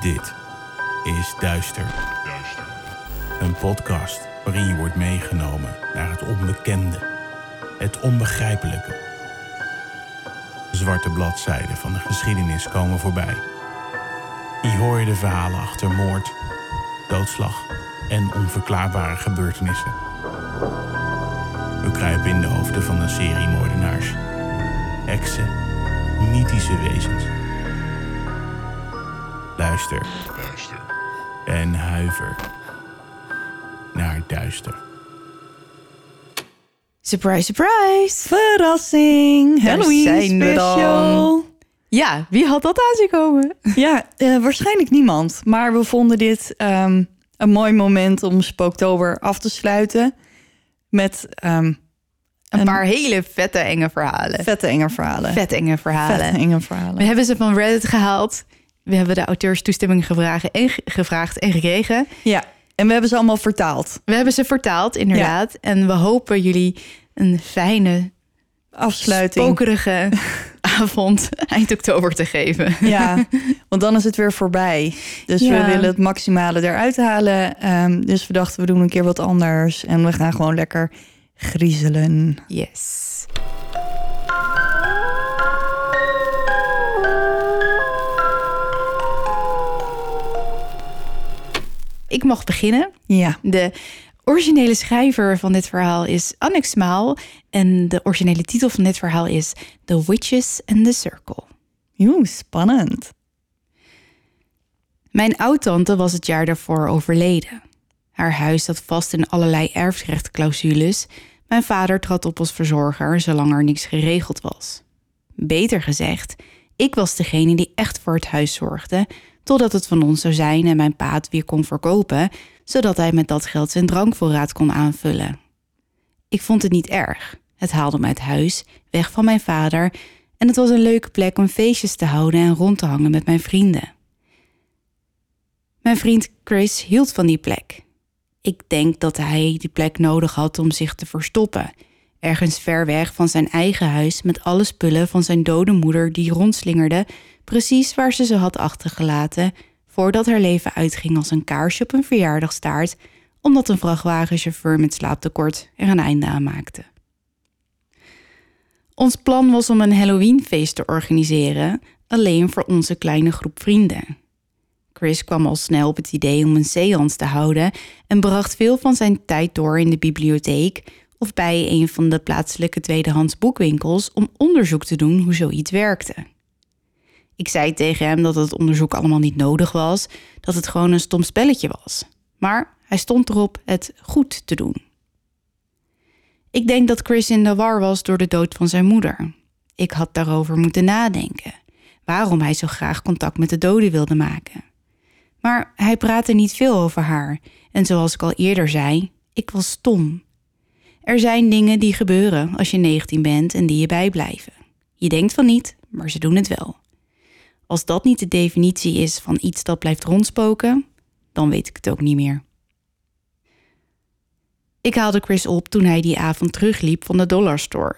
Dit is Duister. Een podcast waarin je wordt meegenomen naar het onbekende, het onbegrijpelijke. Zwarte bladzijden van de geschiedenis komen voorbij. Hier hoor je de verhalen achter moord, doodslag en onverklaarbare gebeurtenissen. We kruipen in de hoofden van een serie moordenaars, heksen, mythische wezens. Luister en huiver naar duister. Surprise, surprise. Verrassing! Daar Halloween zijn we special! dan. Ja, wie had dat aan zien komen? Ja, eh, waarschijnlijk niemand. Maar we vonden dit ehm, een mooi moment om Spooktober af te sluiten. Met ehm, Een, Een- paar hele vette enge verhalen. vette enge verhalen. Vet enge verhalen. Vette enge verhalen. We hebben ze van Reddit gehaald. We hebben de auteurs toestemming gevraagd en, gevraagd en gekregen. Ja, en we hebben ze allemaal vertaald. We hebben ze vertaald, inderdaad. En we hopen jullie een fijne, Afsluiting. spokerige avond eind oktober te geven. Ja, want dan is het weer voorbij. Dus Ja. we willen het maximale eruit halen. Ehm, dus we dachten, we doen een keer wat anders. En we gaan gewoon lekker griezelen. Yes. Ik mag beginnen. Ja, De originele schrijver van dit verhaal is Annex Maal. En de originele titel van dit verhaal is The Witches and the Circle. Oeh, spannend. Mijn oud-tante was het jaar daarvoor overleden. Haar huis zat vast in allerlei erfrechtclausules. Mijn vader trad op als verzorger zolang er niks geregeld was. Beter gezegd, ik was degene die echt voor het huis zorgde, totdat het van ons zou zijn en mijn pa het weer kon verkopen, zodat hij met dat geld zijn drankvoorraad kon aanvullen. Ik vond het niet erg. Het haalde me uit huis, weg van mijn vader, en het was een leuke plek om feestjes te houden en rond te hangen met mijn vrienden. Mijn vriend Chris hield van die plek. Ik denk dat hij die plek nodig had om zich te verstoppen. Ergens ver weg van zijn eigen huis met alle spullen van zijn dode moeder die rondslingerde, precies waar ze ze had achtergelaten, voordat haar leven uitging als een kaarsje op een verjaardagstaart, omdat een vrachtwagenchauffeur met slaaptekort er een einde aan maakte. Ons plan was om een Halloweenfeest te organiseren, alleen voor onze kleine groep vrienden. Chris kwam al snel op het idee om een seance te houden en bracht veel van zijn tijd door in de bibliotheek of bij een van de plaatselijke tweedehands boekwinkels om onderzoek te doen hoe zoiets werkte. Ik zei tegen hem dat het onderzoek allemaal niet nodig was, dat het gewoon een stom spelletje was. Maar hij stond erop het goed te doen. Ik denk dat Chris in de war was door de dood van zijn moeder. Ik had daarover moeten nadenken. Waarom hij zo graag contact met de doden wilde maken. Maar hij praatte niet veel over haar. En zoals ik al eerder zei, ik was stom. Er zijn dingen die gebeuren als je 19 bent en die je bijblijven. Je denkt van niet, maar ze doen het wel. Als dat niet de definitie is van iets dat blijft rondspoken, dan weet ik het ook niet meer. Ik haalde Chris op toen hij die avond terugliep van de dollarstore.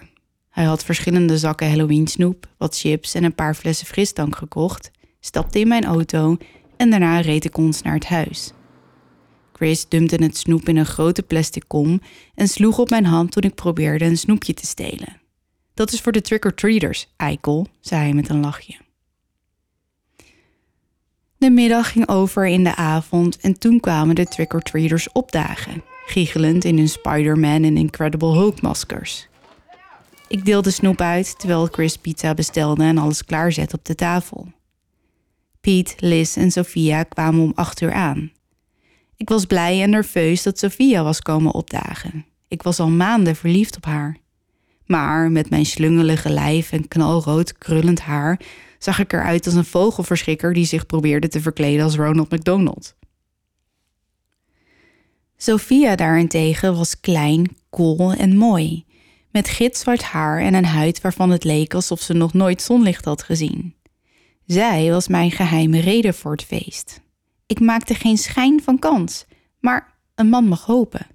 Hij had verschillende zakken Halloween snoep, wat chips en een paar flessen frisdrank gekocht, stapte in mijn auto en daarna reed ik ons naar het huis. Chris dumpte het snoep in een grote plastic kom en sloeg op mijn hand toen ik probeerde een snoepje te stelen. Dat is voor de trick-or-treaters, eikel, zei hij met een lachje. De middag ging over in de avond en toen kwamen de trick-or-treaters opdagen, giechelend in hun Spider-Man en Incredible Hulk maskers. Ik deelde snoep uit terwijl Chris pizza bestelde en alles klaarzette op de tafel. Piet, Liz en Sophia kwamen om acht uur aan. Ik was blij en nerveus dat Sophia was komen opdagen. Ik was al maanden verliefd op haar. Maar met mijn slungelige lijf en knalrood krullend haar zag ik eruit als een vogelverschrikker die zich probeerde te verkleden als Ronald McDonald. Sophia daarentegen was klein, koel en mooi, met gitzwart haar en een huid waarvan het leek alsof ze nog nooit zonlicht had gezien. Zij was mijn geheime reden voor het feest. Ik maakte geen schijn van kans, maar een man mag hopen.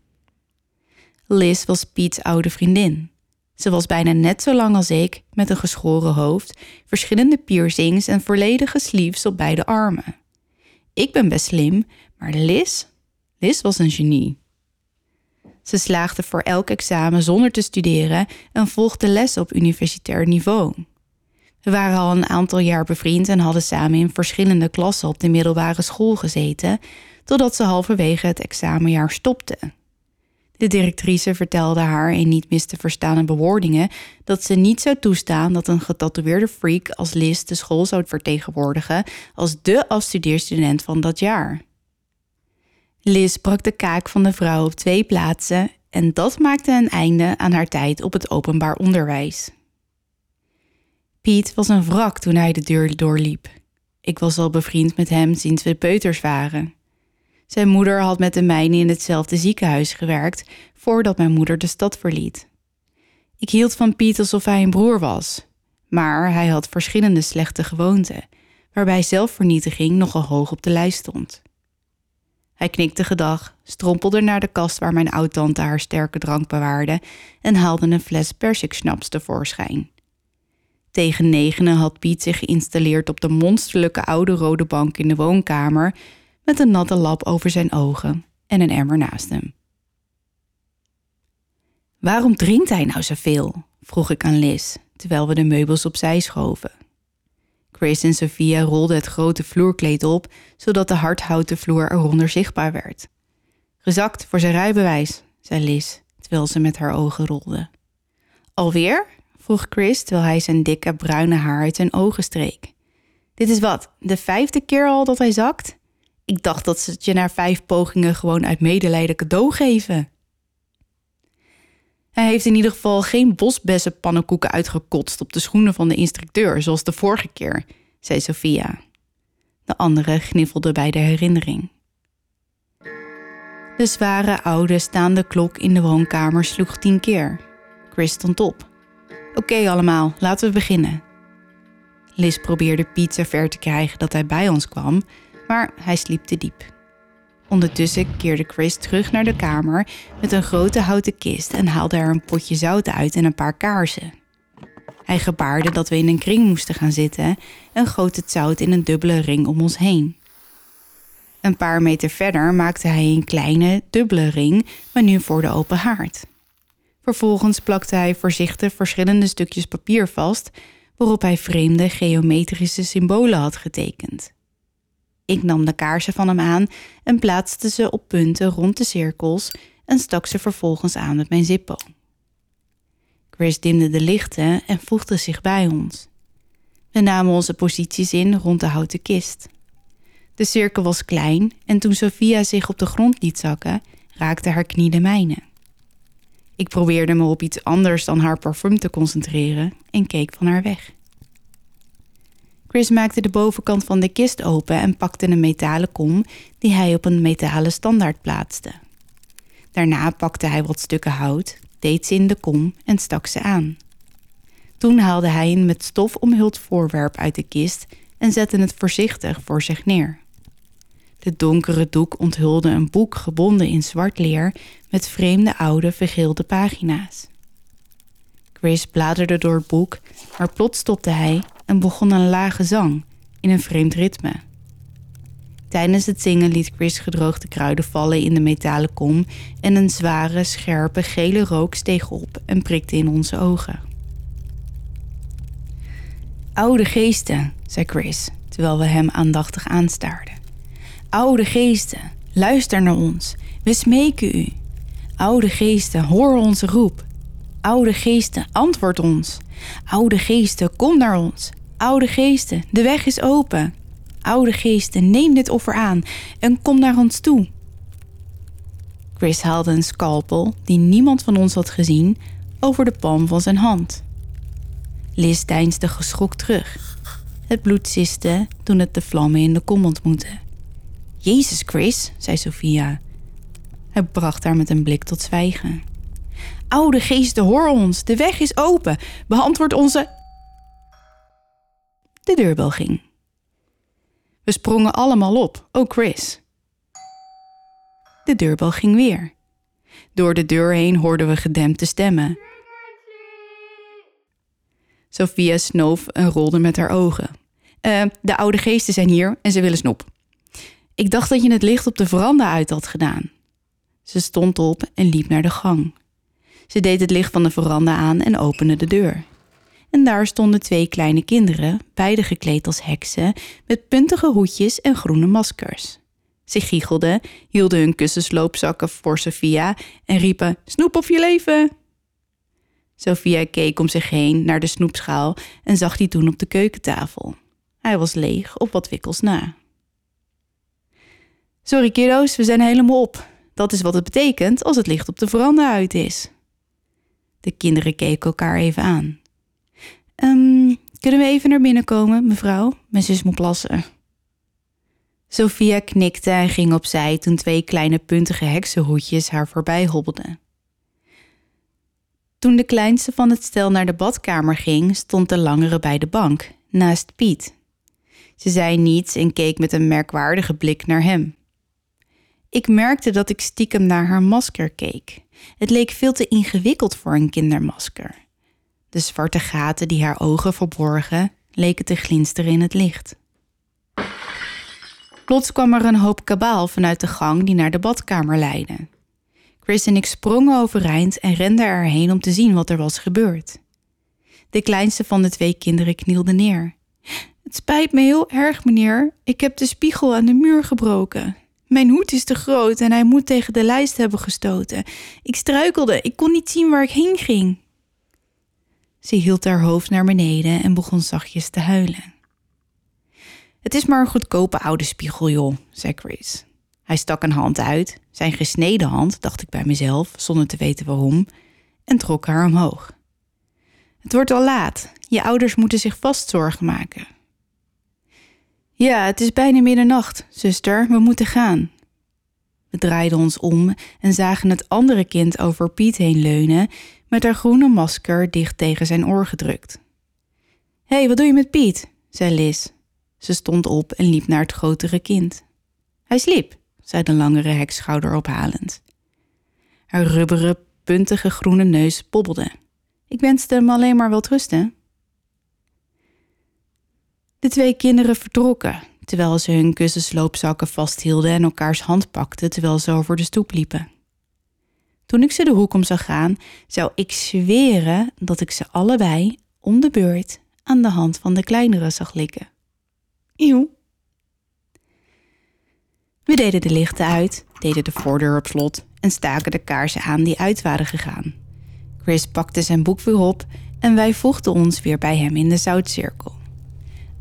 Liz was Piets oude vriendin. Ze was bijna net zo lang als ik, met een geschoren hoofd, verschillende piercings en volledige sleeves op beide armen. Ik ben best slim, maar Liz? Liz was een genie. Ze slaagde voor elk examen zonder te studeren en volgde lessen op universitair niveau. We waren al een aantal jaar bevriend en hadden samen in verschillende klassen op de middelbare school gezeten, totdat ze halverwege het examenjaar stopte. De directrice vertelde haar in niet mis te verstaande bewoordingen dat ze niet zou toestaan dat een getatoeëerde freak als Liz de school zou vertegenwoordigen als de afstudeerstudent van dat jaar. Liz brak de kaak van de vrouw op twee plaatsen en dat maakte een einde aan haar tijd op het openbaar onderwijs. Piet was een wrak toen hij de deur doorliep. Ik was al bevriend met hem sinds we peuters waren. Zijn moeder had met de mijne in hetzelfde ziekenhuis gewerkt voordat mijn moeder de stad verliet. Ik hield van Piet alsof hij een broer was, maar hij had verschillende slechte gewoonten, waarbij zelfvernietiging nogal hoog op de lijst stond. Hij knikte gedag, strompelde naar de kast waar mijn oud-tante haar sterke drank bewaarde en haalde een fles persiksnaps tevoorschijn. Tegen negenen had Piet zich geïnstalleerd op de monsterlijke oude rode bank in de woonkamer met een natte lap over zijn ogen en een emmer naast hem. Waarom drinkt hij nou zoveel? vroeg ik aan Liz, terwijl we de meubels opzij schoven. Chris en Sophia rolden het grote vloerkleed op, zodat de hardhouten vloer eronder zichtbaar werd. Gezakt voor zijn rijbewijs, zei Liz, terwijl ze met haar ogen rolde. Alweer? Vroeg Chris, terwijl hij zijn dikke bruine haar uit zijn ogen streek. Dit is wat, de vijfde keer al dat hij zakt? Ik dacht dat ze het je na vijf pogingen gewoon uit medelijden cadeau geven. Hij heeft in ieder geval geen bosbessenpannenkoeken uitgekotst op de schoenen van de instructeur, zoals de vorige keer, zei Sophia. De andere gniffelde bij de herinnering. De zware oude staande klok in de woonkamer sloeg tien keer. Chris stond op. Oké allemaal, laten we beginnen. Liz probeerde Piet ver te krijgen dat hij bij ons kwam, maar hij sliep te diep. Ondertussen keerde Chris terug naar de kamer met een grote houten kist en haalde er een potje zout uit en een paar kaarsen. Hij gebaarde dat we in een kring moesten gaan zitten en goot het zout in een dubbele ring om ons heen. Een paar meter verder maakte hij een kleine, dubbele ring, maar nu voor de open haard. Vervolgens plakte hij voorzichtig verschillende stukjes papier vast, waarop hij vreemde geometrische symbolen had getekend. Ik nam de kaarsen van hem aan en plaatste ze op punten rond de cirkels en stak ze vervolgens aan met mijn zippo. Chris dimde de lichten en voegde zich bij ons. We namen onze posities in rond de houten kist. De cirkel was klein en toen Sophia zich op de grond liet zakken, raakte haar knie de mijne. Ik probeerde me op iets anders dan haar parfum te concentreren en keek van haar weg. Chris maakte de bovenkant van de kist open en pakte een metalen kom die hij op een metalen standaard plaatste. Daarna pakte hij wat stukken hout, deed ze in de kom en stak ze aan. Toen haalde hij een met stof omhuld voorwerp uit de kist en zette het voorzichtig voor zich neer. De donkere doek onthulde een boek gebonden in zwart leer met vreemde oude vergeelde pagina's. Chris bladerde door het boek, maar plots stopte hij en begon een lage zang in een vreemd ritme. Tijdens het zingen liet Chris gedroogde kruiden vallen in de metalen kom en een zware, scherpe, gele rook steeg op en prikte in onze ogen. Oude geesten, zei Chris, terwijl we hem aandachtig aanstaarden. Oude geesten, luister naar ons, we smeken u. Oude geesten, hoor onze roep. Oude geesten, antwoord ons. Oude geesten, kom naar ons. Oude geesten, de weg is open. Oude geesten, neem dit offer aan en kom naar ons toe. Chris haalde een scalpel, die niemand van ons had gezien, over de palm van zijn hand. Liz deinsde geschokt terug. Het bloed siste toen het de vlammen in de kom ontmoette. Jezus, Chris, zei Sophia. Hij bracht haar met een blik tot zwijgen. Oude geesten, hoor ons, de weg is open. Beantwoord onze. De deurbel ging. We sprongen allemaal op, ook Chris. De deurbel ging weer. Door de deur heen hoorden we gedempte stemmen. Sophia snoof en rolde met haar ogen. Uh, de oude geesten zijn hier en ze willen snop. Ik dacht dat je het licht op de veranda uit had gedaan. Ze stond op en liep naar de gang. Ze deed het licht van de veranda aan en opende de deur. En daar stonden twee kleine kinderen, beide gekleed als heksen, met puntige hoedjes en groene maskers. Ze giechelden, hielden hun kussensloopzakken voor Sophia en riepen: Snoep of je leven! Sophia keek om zich heen naar de snoepschaal en zag die toen op de keukentafel. Hij was leeg op wat wikkels na. Sorry kiddo's, we zijn helemaal op. Dat is wat het betekent als het licht op de veranda uit is. De kinderen keken elkaar even aan. Um, kunnen we even naar binnen komen, mevrouw? Mijn zus moet plassen. Sophia knikte en ging opzij toen twee kleine puntige heksenhoedjes haar voorbij hobbelden. Toen de kleinste van het stel naar de badkamer ging, stond de langere bij de bank, naast Piet. Ze zei niets en keek met een merkwaardige blik naar hem. Ik merkte dat ik stiekem naar haar masker keek. Het leek veel te ingewikkeld voor een kindermasker. De zwarte gaten die haar ogen verborgen, leken te glinsteren in het licht. Plots kwam er een hoop kabaal vanuit de gang die naar de badkamer leidde. Chris en ik sprongen overeind en renden erheen om te zien wat er was gebeurd. De kleinste van de twee kinderen knielde neer. Het spijt me heel erg, meneer. Ik heb de spiegel aan de muur gebroken. Mijn hoed is te groot en hij moet tegen de lijst hebben gestoten. Ik struikelde, ik kon niet zien waar ik heen ging. Ze hield haar hoofd naar beneden en begon zachtjes te huilen. Het is maar een goedkope oude spiegel, joh, zei Chris. Hij stak een hand uit, zijn gesneden hand, dacht ik bij mezelf, zonder te weten waarom, en trok haar omhoog. Het wordt al laat. Je ouders moeten zich vast zorgen maken. Ja, het is bijna middernacht, zuster, we moeten gaan. We draaiden ons om en zagen het andere kind over Piet heen leunen, met haar groene masker dicht tegen zijn oor gedrukt. Hé, hey, wat doe je met Piet? zei Liz. Ze stond op en liep naar het grotere kind. Hij sliep, zei de langere hek schouderophalend. Haar rubberen, puntige groene neus bobbelde. Ik wenste hem alleen maar wel rusten. De twee kinderen vertrokken, terwijl ze hun kussensloopzakken vasthielden en elkaars hand pakten terwijl ze over de stoep liepen. Toen ik ze de hoek om zag gaan, zou ik zweren dat ik ze allebei om de beurt aan de hand van de kleinere zag likken. Eeuw. We deden de lichten uit, deden de voordeur op slot en staken de kaarsen aan die uit waren gegaan. Chris pakte zijn boek weer op en wij voegden ons weer bij hem in de zoutcirkel.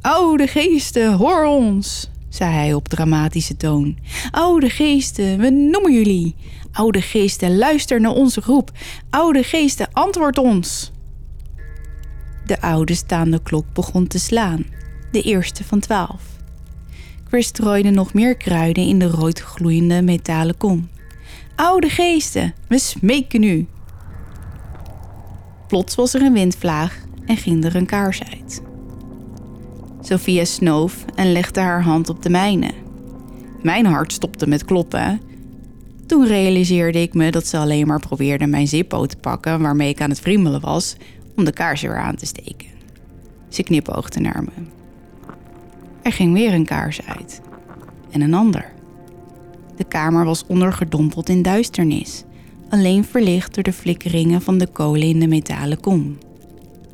Oude geesten, hoor ons, zei hij op dramatische toon. Oude geesten, we noemen jullie. Oude geesten, luister naar onze roep. Oude geesten, antwoord ons. De oude staande klok begon te slaan, de eerste van twaalf. Chris strooide nog meer kruiden in de rood gloeiende metalen kom. Oude geesten, we smeken u. Plots was er een windvlaag en ging er een kaars uit. Sophia snoof en legde haar hand op de mijne. Mijn hart stopte met kloppen. Toen realiseerde ik me dat ze alleen maar probeerde mijn zippo te pakken waarmee ik aan het friemelen was om de kaars weer aan te steken. Ze knipoogde naar me. Er ging weer een kaars uit. En een ander. De kamer was ondergedompeld in duisternis, alleen verlicht door de flikkeringen van de kolen in de metalen kom.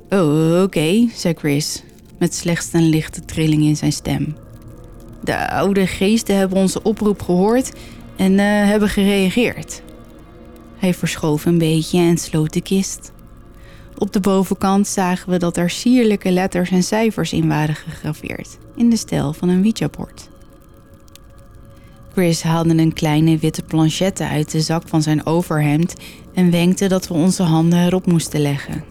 Oh, oké, zei Chris, met slechts een lichte trilling in zijn stem. De oude geesten hebben onze oproep gehoord en uh, hebben gereageerd. Hij verschoof een beetje en sloot de kist. Op de bovenkant zagen we dat er sierlijke letters en cijfers in waren gegraveerd, in de stijl van een Ouija-bord. Chris haalde een kleine witte planchette uit de zak van zijn overhemd en wenkte dat we onze handen erop moesten leggen.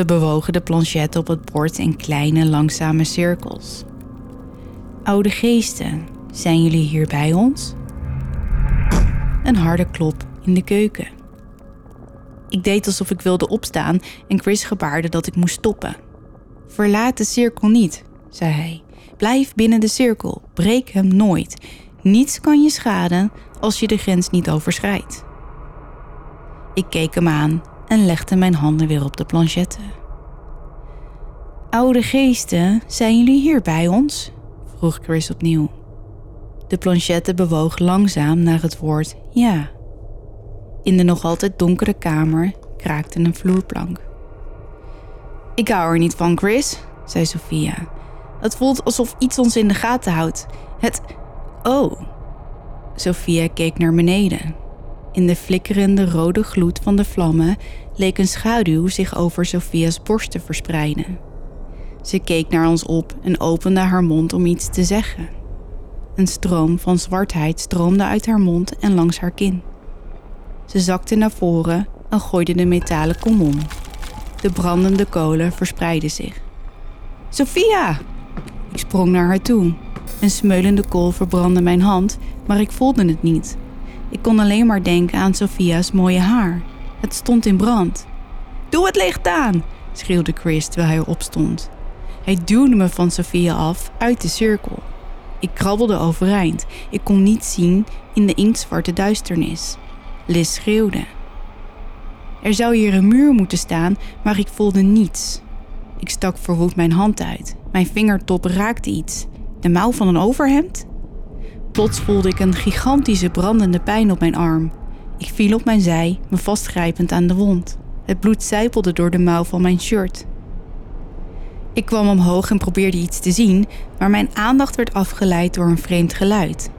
We bewogen de planchette op het bord in kleine, langzame cirkels. Oude geesten, zijn jullie hier bij ons? Een harde klop in de keuken. Ik deed alsof ik wilde opstaan en Chris gebaarde dat ik moest stoppen. Verlaat de cirkel niet, zei hij. Blijf binnen de cirkel, breek hem nooit. Niets kan je schaden als je de grens niet overschrijdt. Ik keek hem aan en legde mijn handen weer op de planchette. Oude geesten, zijn jullie hier bij ons? vroeg Chris opnieuw. De planchette bewoog langzaam naar het woord ja. In de nog altijd donkere kamer kraakte een vloerplank. Ik hou er niet van, Chris, zei Sophia. Het voelt alsof iets ons in de gaten houdt. Het. Oh. Sophia keek naar beneden. In de flikkerende rode gloed van de vlammen leek een schaduw zich over Sophia's borst te verspreiden. Ze keek naar ons op en opende haar mond om iets te zeggen. Een stroom van zwartheid stroomde uit haar mond en langs haar kin. Ze zakte naar voren en gooide de metalen kom om. De brandende kolen verspreidden zich. Sophia! Ik sprong naar haar toe. Een smeulende kool verbrandde mijn hand, maar ik voelde het niet. Ik kon alleen maar denken aan Sophia's mooie haar. Het stond in brand. Doe het licht aan! schreeuwde Chris terwijl hij opstond. Hij duwde me van Sophia af uit de cirkel. Ik krabbelde overeind. Ik kon niet zien in de inktzwarte duisternis. Liz schreeuwde. Er zou hier een muur moeten staan, maar ik voelde niets. Ik stak verwoed mijn hand uit. Mijn vingertop raakte iets. De mouw van een overhemd? Plots voelde ik een gigantische brandende pijn op mijn arm. Ik viel op mijn zij, me vastgrijpend aan de wond. Het bloed zijpelde door de mouw van mijn shirt. Ik kwam omhoog en probeerde iets te zien, maar mijn aandacht werd afgeleid door een vreemd geluid.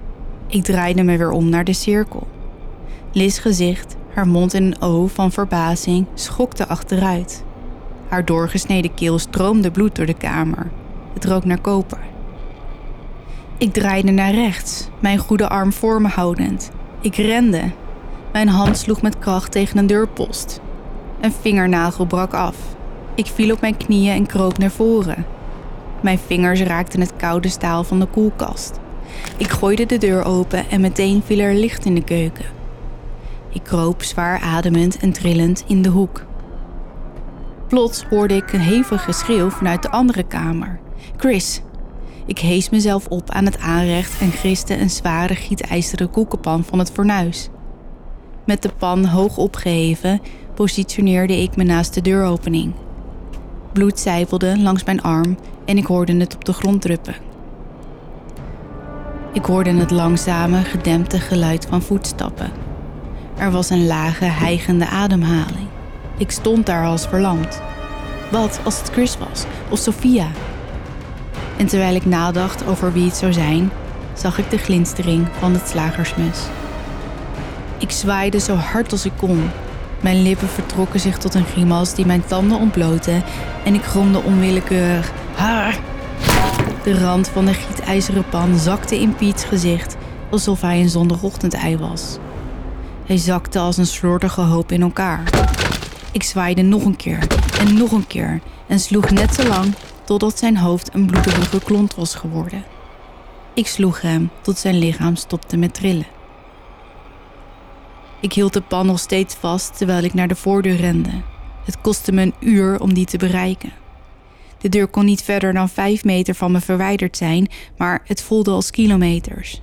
Ik draaide me weer om naar de cirkel. Liz gezicht, haar mond in een O van verbazing, schokte achteruit. Haar doorgesneden keel stroomde bloed door de kamer. Het rook naar koper. Ik draaide naar rechts, mijn goede arm voor me houdend. Ik rende. Mijn hand sloeg met kracht tegen een deurpost. Een vingernagel brak af. Ik viel op mijn knieën en kroop naar voren. Mijn vingers raakten het koude staal van de koelkast. Ik gooide de deur open en meteen viel er licht in de keuken. Ik kroop zwaar ademend en trillend in de hoek. Plots hoorde ik een hevig geschreeuw vanuit de andere kamer. Chris. Ik hees mezelf op aan het aanrecht en griste een zware gietijzeren koekenpan van het fornuis. Met de pan hoog opgeheven positioneerde ik me naast de deuropening. Bloed zijpelde langs mijn arm en ik hoorde het op de grond druppen. Ik hoorde het langzame, gedempte geluid van voetstappen. Er was een lage, hijgende ademhaling. Ik stond daar als verlamd. Wat als het Chris was of Sophia? En terwijl ik nadacht over wie het zou zijn, zag ik de glinstering van het slagersmes. Ik zwaaide zo hard als ik kon. Mijn lippen vertrokken zich tot een grimas die mijn tanden ontblootte en ik gromde onwillekeurig haar. De rand van de gietijzeren pan zakte in Piets gezicht alsof hij een zondagochtendei was. Hij zakte als een slordige hoop in elkaar. Ik zwaaide nog een keer en nog een keer en sloeg net zo lang totdat zijn hoofd een bloederige klont was geworden. Ik sloeg hem tot zijn lichaam stopte met trillen. Ik hield de pan nog steeds vast terwijl ik naar de voordeur rende. Het kostte me een uur om die te bereiken. De deur kon niet verder dan vijf meter van me verwijderd zijn, maar het voelde als kilometers.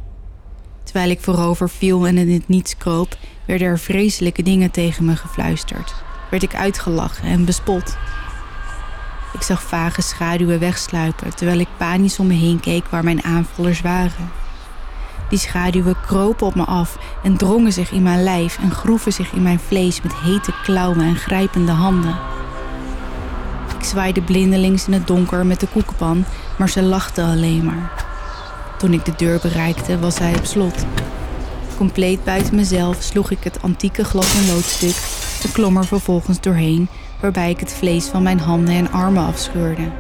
Terwijl ik voorover viel en in het niets kroop, werden er vreselijke dingen tegen me gefluisterd. Werd ik uitgelachen en bespot. Ik zag vage schaduwen wegsluipen terwijl ik panisch om me heen keek waar mijn aanvallers waren. Die schaduwen kropen op me af en drongen zich in mijn lijf en groeven zich in mijn vlees met hete klauwen en grijpende handen. Ik zwaaide blindelings in het donker met de koekenpan, maar ze lachte alleen maar. Toen ik de deur bereikte, was hij op slot. Compleet buiten mezelf sloeg ik het antieke glas- en loodstuk en klom er vervolgens doorheen, waarbij ik het vlees van mijn handen en armen afscheurde.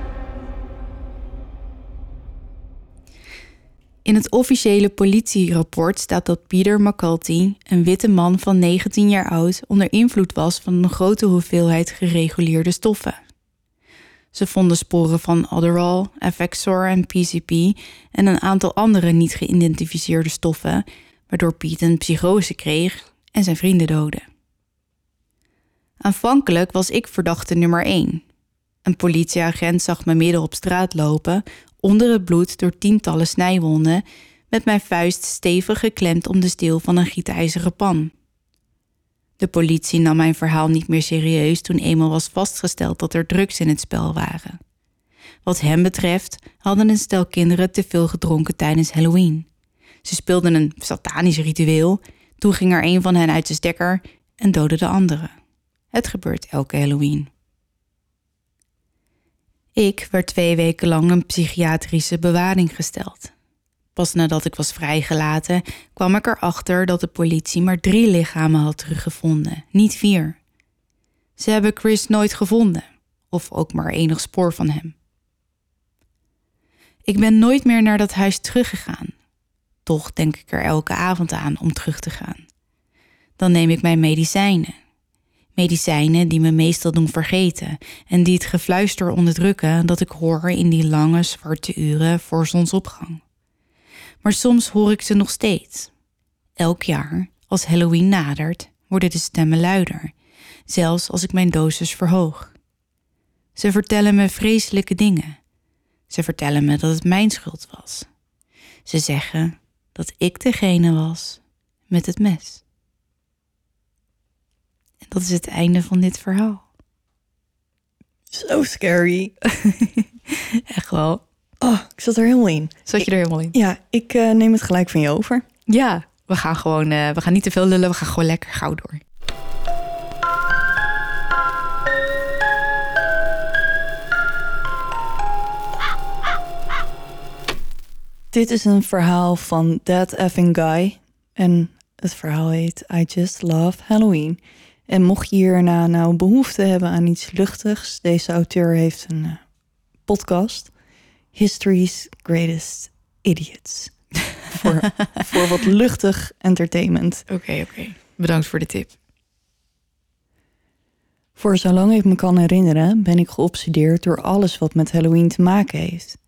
In het officiële politierapport staat dat Peter McCulty, een witte man van 19 jaar oud, onder invloed was van een grote hoeveelheid gereguleerde stoffen. Ze vonden sporen van Adderall, Effexor en PCP en een aantal andere niet geïdentificeerde stoffen, waardoor Piet een psychose kreeg en zijn vrienden doodde. Aanvankelijk was ik verdachte nummer 1. Een politieagent zag me midden op straat lopen, onder het bloed door tientallen snijwonden, met mijn vuist stevig geklemd om de steel van een gietijzeren pan. De politie nam mijn verhaal niet meer serieus toen eenmaal was vastgesteld dat er drugs in het spel waren. Wat hem betreft hadden een stel kinderen te veel gedronken tijdens Halloween. Ze speelden een satanisch ritueel. Toen ging er een van hen uit de stekker en doodde de andere. Het gebeurt elke Halloween. Ik werd twee weken lang in psychiatrische bewaring gesteld. Pas nadat ik was vrijgelaten, kwam ik erachter dat de politie maar drie lichamen had teruggevonden, niet vier. Ze hebben Chris nooit gevonden, of ook maar enig spoor van hem. Ik ben nooit meer naar dat huis teruggegaan. Toch denk ik er elke avond aan om terug te gaan. Dan neem ik mijn medicijnen. Medicijnen die me meestal doen vergeten en die het gefluister onderdrukken dat ik hoor in die lange zwarte uren voor zonsopgang. Maar soms hoor ik ze nog steeds. Elk jaar, als Halloween nadert, worden de stemmen luider, zelfs als ik mijn dosis verhoog. Ze vertellen me vreselijke dingen. Ze vertellen me dat het mijn schuld was. Ze zeggen dat ik degene was met het mes. Dat is het einde van dit verhaal. Zo scary. Echt wel. Oh, ik zat er helemaal in. Zat je er helemaal in? Ja, ik eh, neem het gelijk van je over. Ja, we gaan gewoon, eh, we gaan niet te veel lullen, we gaan gewoon lekker gauw door. Dit is een verhaal van That Effing Guy. En het verhaal heet I Just Love Halloween. En mocht je hierna nou behoefte hebben aan iets luchtigs, deze auteur heeft een eh, podcast. History's Greatest Idiots. voor, voor wat luchtig entertainment. Oké, oké. Bedankt voor de tip. Voor zolang ik me kan herinneren, ben ik geobsedeerd door alles wat met Halloween te maken heeft.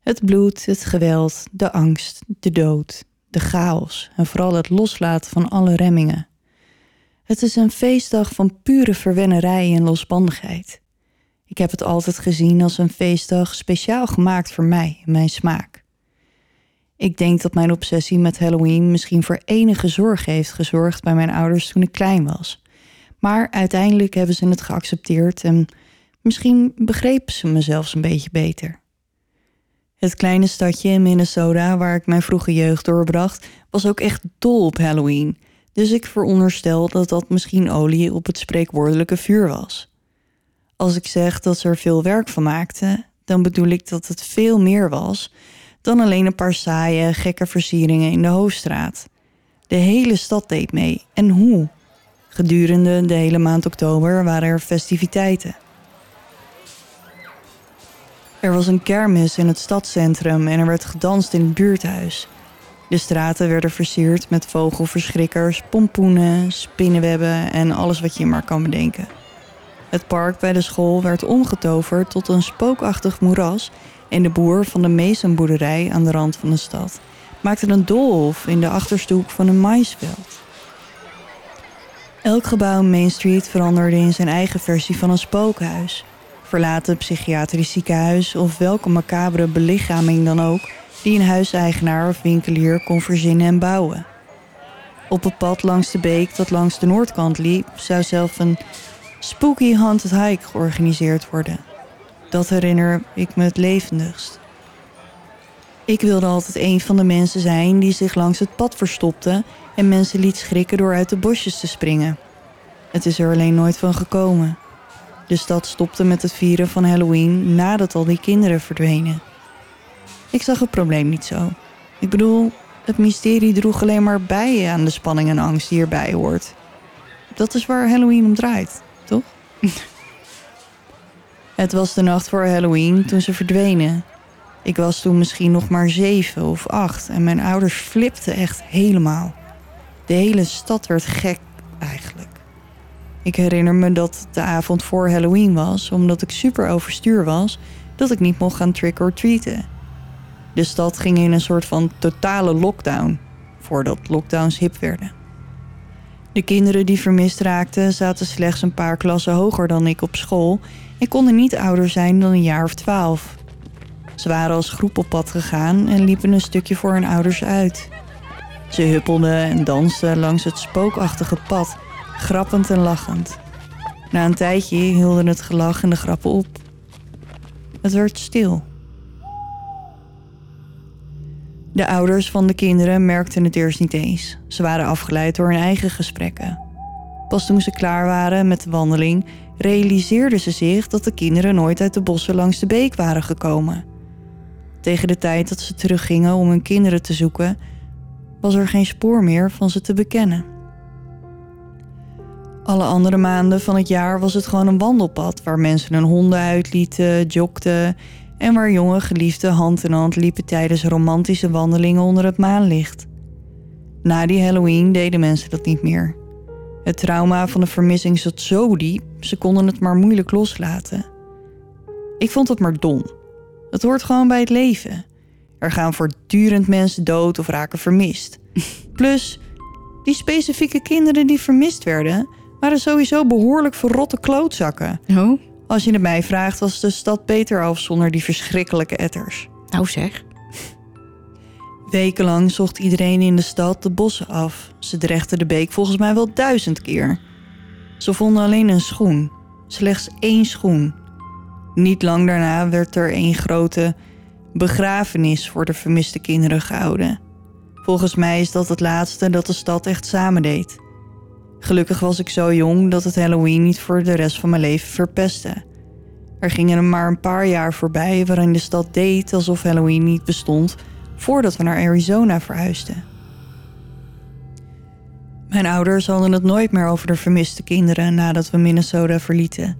Het bloed, het geweld, de angst, de dood, de chaos en vooral het loslaten van alle remmingen. Het is een feestdag van pure verwennerij en losbandigheid. Ik heb het altijd gezien als een feestdag speciaal gemaakt voor mij en mijn smaak. Ik denk dat mijn obsessie met Halloween misschien voor enige zorg heeft gezorgd bij mijn ouders toen ik klein was. Maar uiteindelijk hebben ze het geaccepteerd en misschien begrepen ze me zelfs een beetje beter. Het kleine stadje in Minnesota waar ik mijn vroege jeugd doorbracht, was ook echt dol op Halloween. Dus ik veronderstel dat dat misschien olie op het spreekwoordelijke vuur was. Als ik zeg dat ze er veel werk van maakten, dan bedoel ik dat het veel meer was dan alleen een paar saaie, gekke versieringen in de hoofdstraat. De hele stad deed mee. En hoe? Gedurende de hele maand oktober waren er festiviteiten. Er was een kermis in het stadscentrum en er werd gedanst in het buurthuis. De straten werden versierd met vogelverschrikkers, pompoenen, spinnenwebben en alles wat je maar kan bedenken. Het park bij de school werd omgetoverd tot een spookachtig moeras en de boer van de Masonboerderij aan de rand van de stad maakte een doolhof in de achterstoep van een maisveld. Elk gebouw in Main Street veranderde in zijn eigen versie van een spookhuis. Verlaten psychiatrisch ziekenhuis of welke macabere belichaming dan ook die een huiseigenaar of winkelier kon verzinnen en bouwen. Op het pad langs de beek dat langs de noordkant liep, zou zelf een Spooky Haunted Hike georganiseerd worden. Dat herinner ik me het levendigst. Ik wilde altijd een van de mensen zijn die zich langs het pad verstopte en mensen liet schrikken door uit de bosjes te springen. Het is er alleen nooit van gekomen. De stad stopte met het vieren van Halloween nadat al die kinderen verdwenen. Ik zag het probleem niet zo. Ik bedoel, het mysterie droeg alleen maar bij aan de spanning en angst die erbij hoort. Dat is waar Halloween om draait, toch? het was de nacht voor Halloween toen ze verdwenen. Ik was toen misschien nog maar zeven of acht en mijn ouders flipten echt helemaal. De hele stad werd gek eigenlijk. Ik herinner me dat het de avond voor Halloween was, omdat ik super overstuur was, dat ik niet mocht gaan trick-or-treaten. De stad ging in een soort van totale lockdown, voordat lockdowns hip werden. De kinderen die vermist raakten zaten slechts een paar klassen hoger dan ik op school en konden niet ouder zijn dan een jaar of twaalf. Ze waren als groep op pad gegaan en liepen een stukje voor hun ouders uit. Ze huppelden en dansten langs het spookachtige pad, grappend en lachend. Na een tijdje hielden het gelach en de grappen op. Het werd stil. De ouders van de kinderen merkten het eerst niet eens. Ze waren afgeleid door hun eigen gesprekken. Pas toen ze klaar waren met de wandeling, realiseerden ze zich dat de kinderen nooit uit de bossen langs de beek waren gekomen. Tegen de tijd dat ze teruggingen om hun kinderen te zoeken, was er geen spoor meer van ze te bekennen. Alle andere maanden van het jaar was het gewoon een wandelpad waar mensen hun honden uitlieten, jogden en waar jonge geliefden hand in hand liepen tijdens romantische wandelingen onder het maanlicht. Na die Halloween deden mensen dat niet meer. Het trauma van de vermissing zat zo diep, ze konden het maar moeilijk loslaten. Ik vond het maar dom. Het hoort gewoon bij het leven. Er gaan voortdurend mensen dood of raken vermist. Plus, die specifieke kinderen die vermist werden, waren sowieso behoorlijk verrotte klootzakken. Oh, Als je het mij vraagt, was de stad beter af zonder die verschrikkelijke etters. nou zeg. Wekenlang zocht iedereen in de stad de bossen af. Ze drechten de beek volgens mij wel duizend keer. Ze vonden alleen een schoen. Slechts één schoen. Niet lang daarna werd er een grote begrafenis voor de vermiste kinderen gehouden. Volgens mij is dat het laatste dat de stad echt samen deed. Gelukkig was ik zo jong dat het Halloween niet voor de rest van mijn leven verpestte. Er gingen er maar een paar jaar voorbij waarin de stad deed alsof Halloween niet bestond voordat we naar Arizona verhuisden. Mijn ouders hadden het nooit meer over de vermiste kinderen nadat we Minnesota verlieten.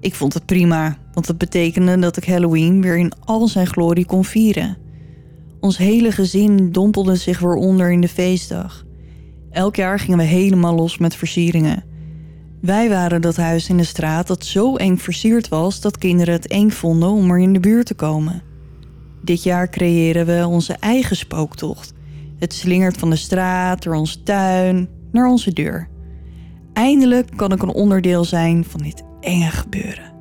Ik vond het prima, want het betekende dat ik Halloween weer in al zijn glorie kon vieren. Ons hele gezin dompelde zich weer onder in de feestdag. Elk jaar gingen we helemaal los met versieringen. Wij waren dat huis in de straat dat zo eng versierd was dat kinderen het eng vonden om er in de buurt te komen. Dit jaar creëren we onze eigen spooktocht. Het slingert van de straat, door onze tuin, naar onze deur. Eindelijk kan ik een onderdeel zijn van dit enge gebeuren.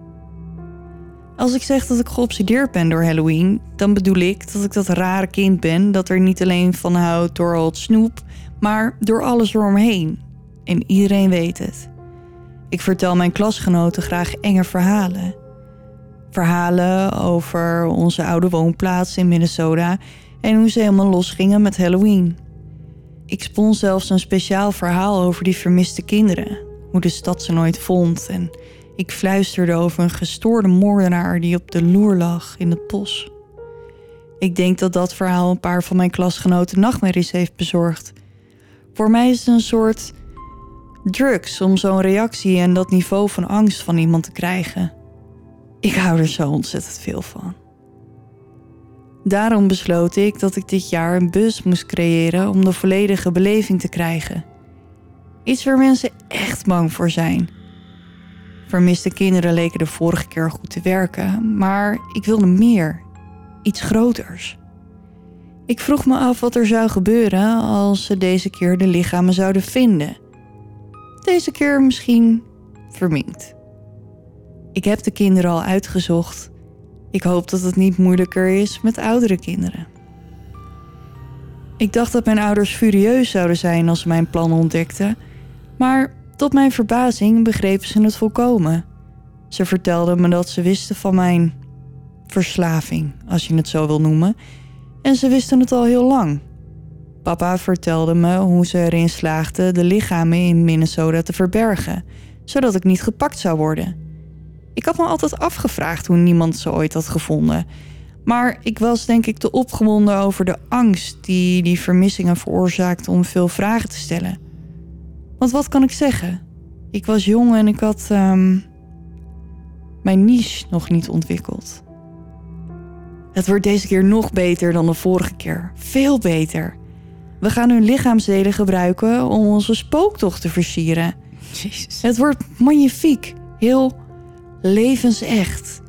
Als ik zeg dat ik geobsedeerd ben door Halloween, dan bedoel ik dat ik dat rare kind ben dat er niet alleen van houdt door al het snoep, maar door alles eromheen. En iedereen weet het. Ik vertel mijn klasgenoten graag enge verhalen. Verhalen over onze oude woonplaats in Minnesota en hoe ze helemaal losgingen met Halloween. Ik spon zelfs een speciaal verhaal over die vermiste kinderen, hoe de stad ze nooit vond en ik fluisterde over een gestoorde moordenaar die op de loer lag in het bos. Ik denk dat dat verhaal een paar van mijn klasgenoten nachtmerries heeft bezorgd. Voor mij is het een soort drugs om zo'n reactie en dat niveau van angst van iemand te krijgen. Ik hou er zo ontzettend veel van. Daarom besloot ik dat ik dit jaar een bus moest creëren om de volledige beleving te krijgen. Iets waar mensen echt bang voor zijn. Vermiste kinderen leken de vorige keer goed te werken, maar ik wilde meer. Iets groters. Ik vroeg me af wat er zou gebeuren als ze deze keer de lichamen zouden vinden. Deze keer misschien verminkt. Ik heb de kinderen al uitgezocht. Ik hoop dat het niet moeilijker is met oudere kinderen. Ik dacht dat mijn ouders furieus zouden zijn als ze mijn plan ontdekten, maar tot mijn verbazing begrepen ze het volkomen. Ze vertelden me dat ze wisten van mijn verslaving, als je het zo wil noemen, en ze wisten het al heel lang. Papa vertelde me hoe ze erin slaagden de lichamen in Minnesota te verbergen, zodat ik niet gepakt zou worden. Ik had me altijd afgevraagd hoe niemand ze ooit had gevonden. Maar ik was denk ik te opgewonden over de angst die die vermissingen veroorzaakte om veel vragen te stellen. Want wat kan ik zeggen? Ik was jong en ik had ehm, mijn niche nog niet ontwikkeld. Het wordt deze keer nog beter dan de vorige keer. Veel beter. We gaan hun lichaamsdelen gebruiken om onze spooktocht te versieren. Jezus. Het wordt magnifiek. Heel levensecht.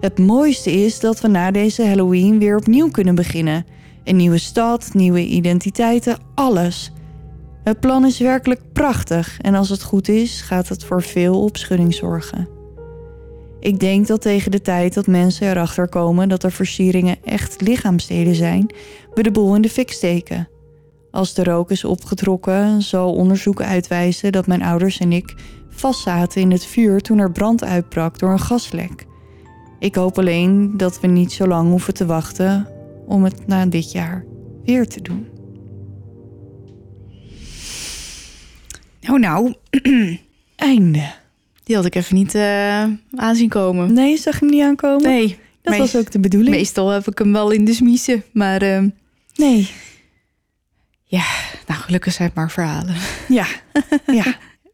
Het mooiste is dat we na deze Halloween weer opnieuw kunnen beginnen. Een nieuwe stad, nieuwe identiteiten, alles. Het plan is werkelijk prachtig en als het goed is, gaat het voor veel opschudding zorgen. Ik denk dat tegen de tijd dat mensen erachter komen dat er versieringen echt lichaamsdelen zijn, we de boel in de fik steken. Als de rook is opgetrokken, zal onderzoek uitwijzen dat mijn ouders en ik vastzaten in het vuur toen er brand uitbrak door een gaslek. Ik hoop alleen dat we niet zo lang hoeven te wachten om het na dit jaar weer te doen. Nou, nou, Einde. Die had ik even niet eh aanzien komen. Nee, zag hem niet aankomen? Nee, dat meest- was ook de bedoeling. meestal heb ik hem wel in de smiezen. Maar eh, Nee, nou, gelukkig zijn het maar verhalen. ja. ja.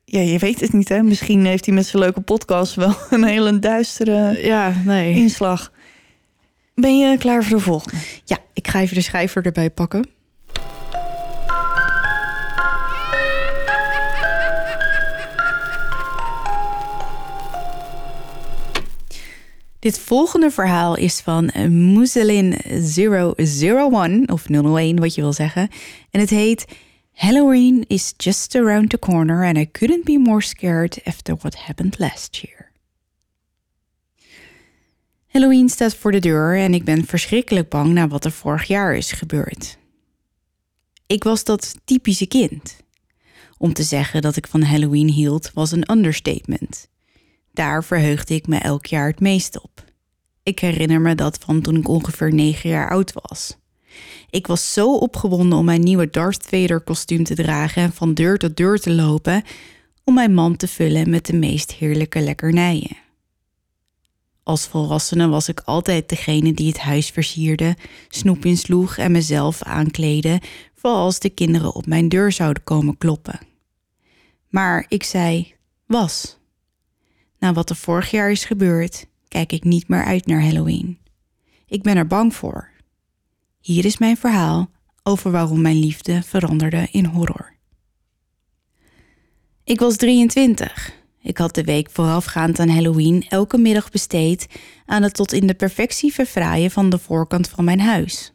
Ja, je weet het niet, hè? Misschien heeft hij met zijn leuke podcast wel een hele duistere Ja, nee. inslag. Ben je klaar voor de volgende? Ja, ik ga even de schrijver erbij pakken. Dit volgende verhaal is van Moeselin 001 of 001, wat je wil zeggen. En het heet Halloween is just around the corner and I couldn't be more scared after what happened last year. Halloween staat voor de deur en ik ben verschrikkelijk bang naar wat er vorig jaar is gebeurd. Ik was dat typische kind. Om te zeggen dat ik van Halloween hield was een understatement. Daar verheugde ik me elk jaar het meest op. Ik herinner me dat van toen ik ongeveer negen jaar oud was. Ik was zo opgewonden om mijn nieuwe Darth Vader kostuum te dragen en van deur tot deur te lopen om mijn mand te vullen met de meest heerlijke lekkernijen. Als volwassene was ik altijd degene die het huis versierde, snoep insloeg en mezelf aankleedde voor als de kinderen op mijn deur zouden komen kloppen. Maar ik zei: was. Na wat er vorig jaar is gebeurd, kijk ik niet meer uit naar Halloween. Ik ben er bang voor. Hier is mijn verhaal over waarom mijn liefde veranderde in horror. Ik was 23. Ik had de week voorafgaand aan Halloween elke middag besteed aan het tot in de perfectie verfraaien van de voorkant van mijn huis.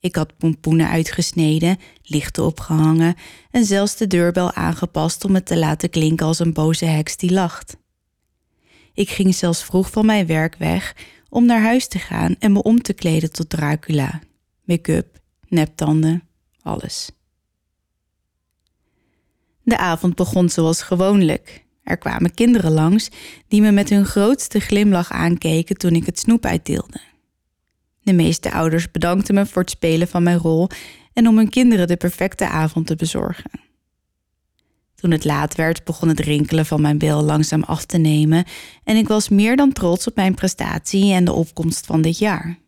Ik had pompoenen uitgesneden, lichten opgehangen en zelfs de deurbel aangepast om het te laten klinken als een boze heks die lacht. Ik ging zelfs vroeg van mijn werk weg om naar huis te gaan en me om te kleden tot Dracula. Make-up, neptanden, alles. De avond begon zoals gewoonlijk. Er kwamen kinderen langs die me met hun grootste glimlach aankeken toen ik het snoep uitdeelde. De meeste ouders bedankten me voor het spelen van mijn rol en om hun kinderen de perfecte avond te bezorgen. Toen het laat werd, begon het rinkelen van mijn bel langzaam af te nemen en ik was meer dan trots op mijn prestatie en de opkomst van dit jaar.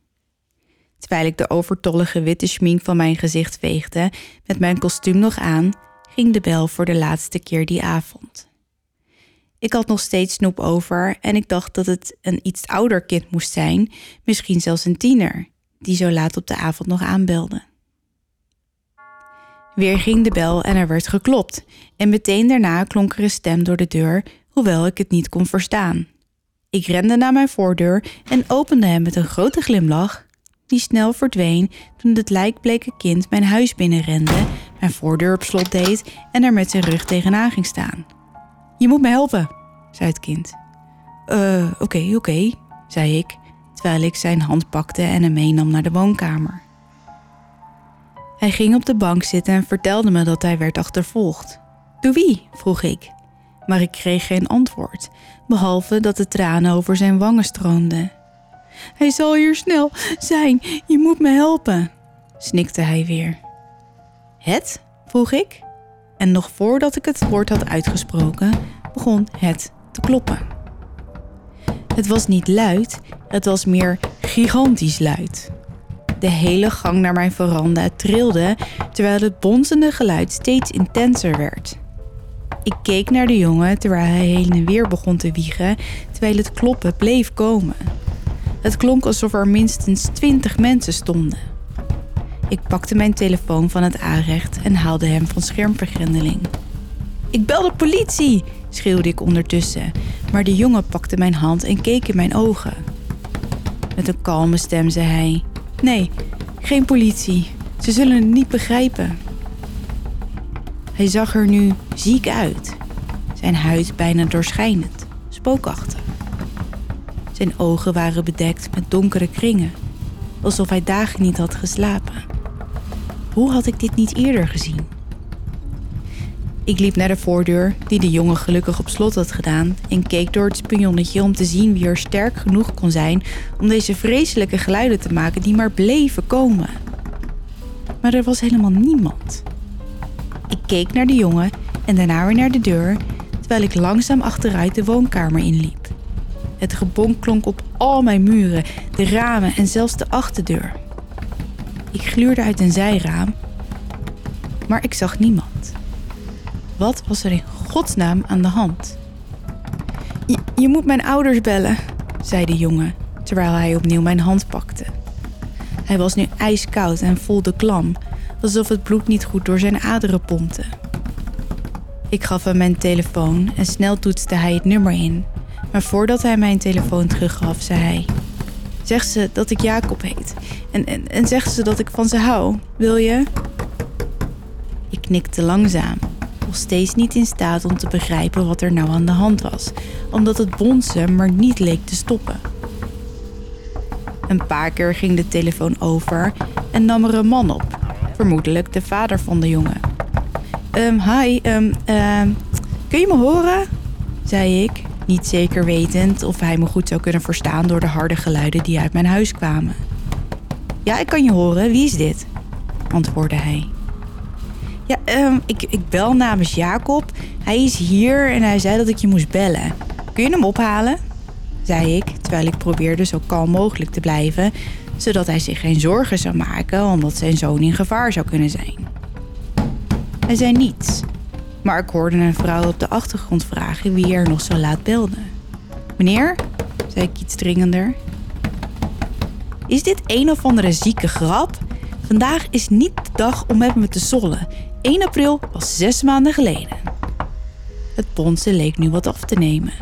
Terwijl ik de overtollige witte schmink van mijn gezicht veegde, met mijn kostuum nog aan, ging de bel voor de laatste keer die avond. Ik had nog steeds snoep over en ik dacht dat het een iets ouder kind moest zijn, misschien zelfs een tiener, die zo laat op de avond nog aanbelde. Weer ging de bel en er werd geklopt, en meteen daarna klonk er een stem door de deur, hoewel ik het niet kon verstaan. Ik rende naar mijn voordeur en opende hem met een grote glimlach, die snel verdween toen het lijkbleke kind mijn huis binnenrende, mijn voordeur op slot deed en er met zijn rug tegenaan ging staan. Je moet me helpen, zei het kind. Eh, oké, oké, zei ik, terwijl ik zijn hand pakte en hem meenam naar de woonkamer. Hij ging op de bank zitten en vertelde me dat hij werd achtervolgd. Door wie? vroeg ik. Maar ik kreeg geen antwoord, behalve dat de tranen over zijn wangen stroomden. Hij zal hier snel zijn, je moet me helpen, snikte hij weer. Het? vroeg ik. En nog voordat ik het woord had uitgesproken, begon het te kloppen. Het was niet luid, het was meer gigantisch luid. De hele gang naar mijn veranda trilde terwijl het bonzende geluid steeds intenser werd. Ik keek naar de jongen terwijl hij heen en weer begon te wiegen terwijl het kloppen bleef komen. Het klonk alsof er minstens twintig mensen stonden. Ik pakte mijn telefoon van het aanrecht en haalde hem van schermvergrendeling. Ik bel de politie, schreeuwde ik ondertussen, maar de jongen pakte mijn hand en keek in mijn ogen. Met een kalme stem zei hij: Nee, geen politie. Ze zullen het niet begrijpen. Hij zag er nu ziek uit. Zijn huid bijna doorschijnend, spookachtig. Zijn ogen waren bedekt met donkere kringen, alsof hij dagen niet had geslapen. Hoe had ik dit niet eerder gezien? Ik liep naar de voordeur, die de jongen gelukkig op slot had gedaan, en keek door het spionnetje om te zien wie er sterk genoeg kon zijn om deze vreselijke geluiden te maken die maar bleven komen. maar er was helemaal niemand. Ik keek naar de jongen en daarna weer naar de deur, terwijl ik langzaam achteruit de woonkamer inliep. Het gebonk klonk op al mijn muren, de ramen en zelfs de achterdeur. Ik gluurde uit een zijraam, maar ik zag niemand. Wat was er in godsnaam aan de hand? Je, moet mijn ouders bellen, zei de jongen, terwijl hij opnieuw mijn hand pakte. Hij was nu ijskoud en voelde klam, alsof het bloed niet goed door zijn aderen pompte. Ik gaf hem mijn telefoon en snel toetste hij het nummer in. Maar voordat hij mijn telefoon teruggaf, zei hij: Zeg ze dat ik Jacob heet. En, en, en zeg ze dat ik van ze hou. Wil je? Ik knikte langzaam, nog steeds niet in staat om te begrijpen wat er nou aan de hand was, omdat het bonzen maar niet leek te stoppen. Een paar keer ging de telefoon over en nam er een man op, vermoedelijk de vader van de jongen. Um, hi, um, kun je me horen? zei ik, niet zeker wetend of hij me goed zou kunnen verstaan door de harde geluiden die uit mijn huis kwamen. Ja, ik kan je horen. Wie is dit? antwoordde hij. Ja, um, ik, ik bel namens Jacob. Hij is hier en hij zei dat ik je moest bellen. Kun je hem ophalen? zei ik, terwijl ik probeerde zo kalm mogelijk te blijven, zodat hij zich geen zorgen zou maken omdat zijn zoon in gevaar zou kunnen zijn. Hij zei niets, maar ik hoorde een vrouw op de achtergrond vragen wie er nog zo laat belde. Meneer, zei ik iets dringender. Is dit een of andere zieke grap? Vandaag is niet de dag om met me te zollen. 1 april was zes maanden geleden. Het bonzen leek nu wat af te nemen.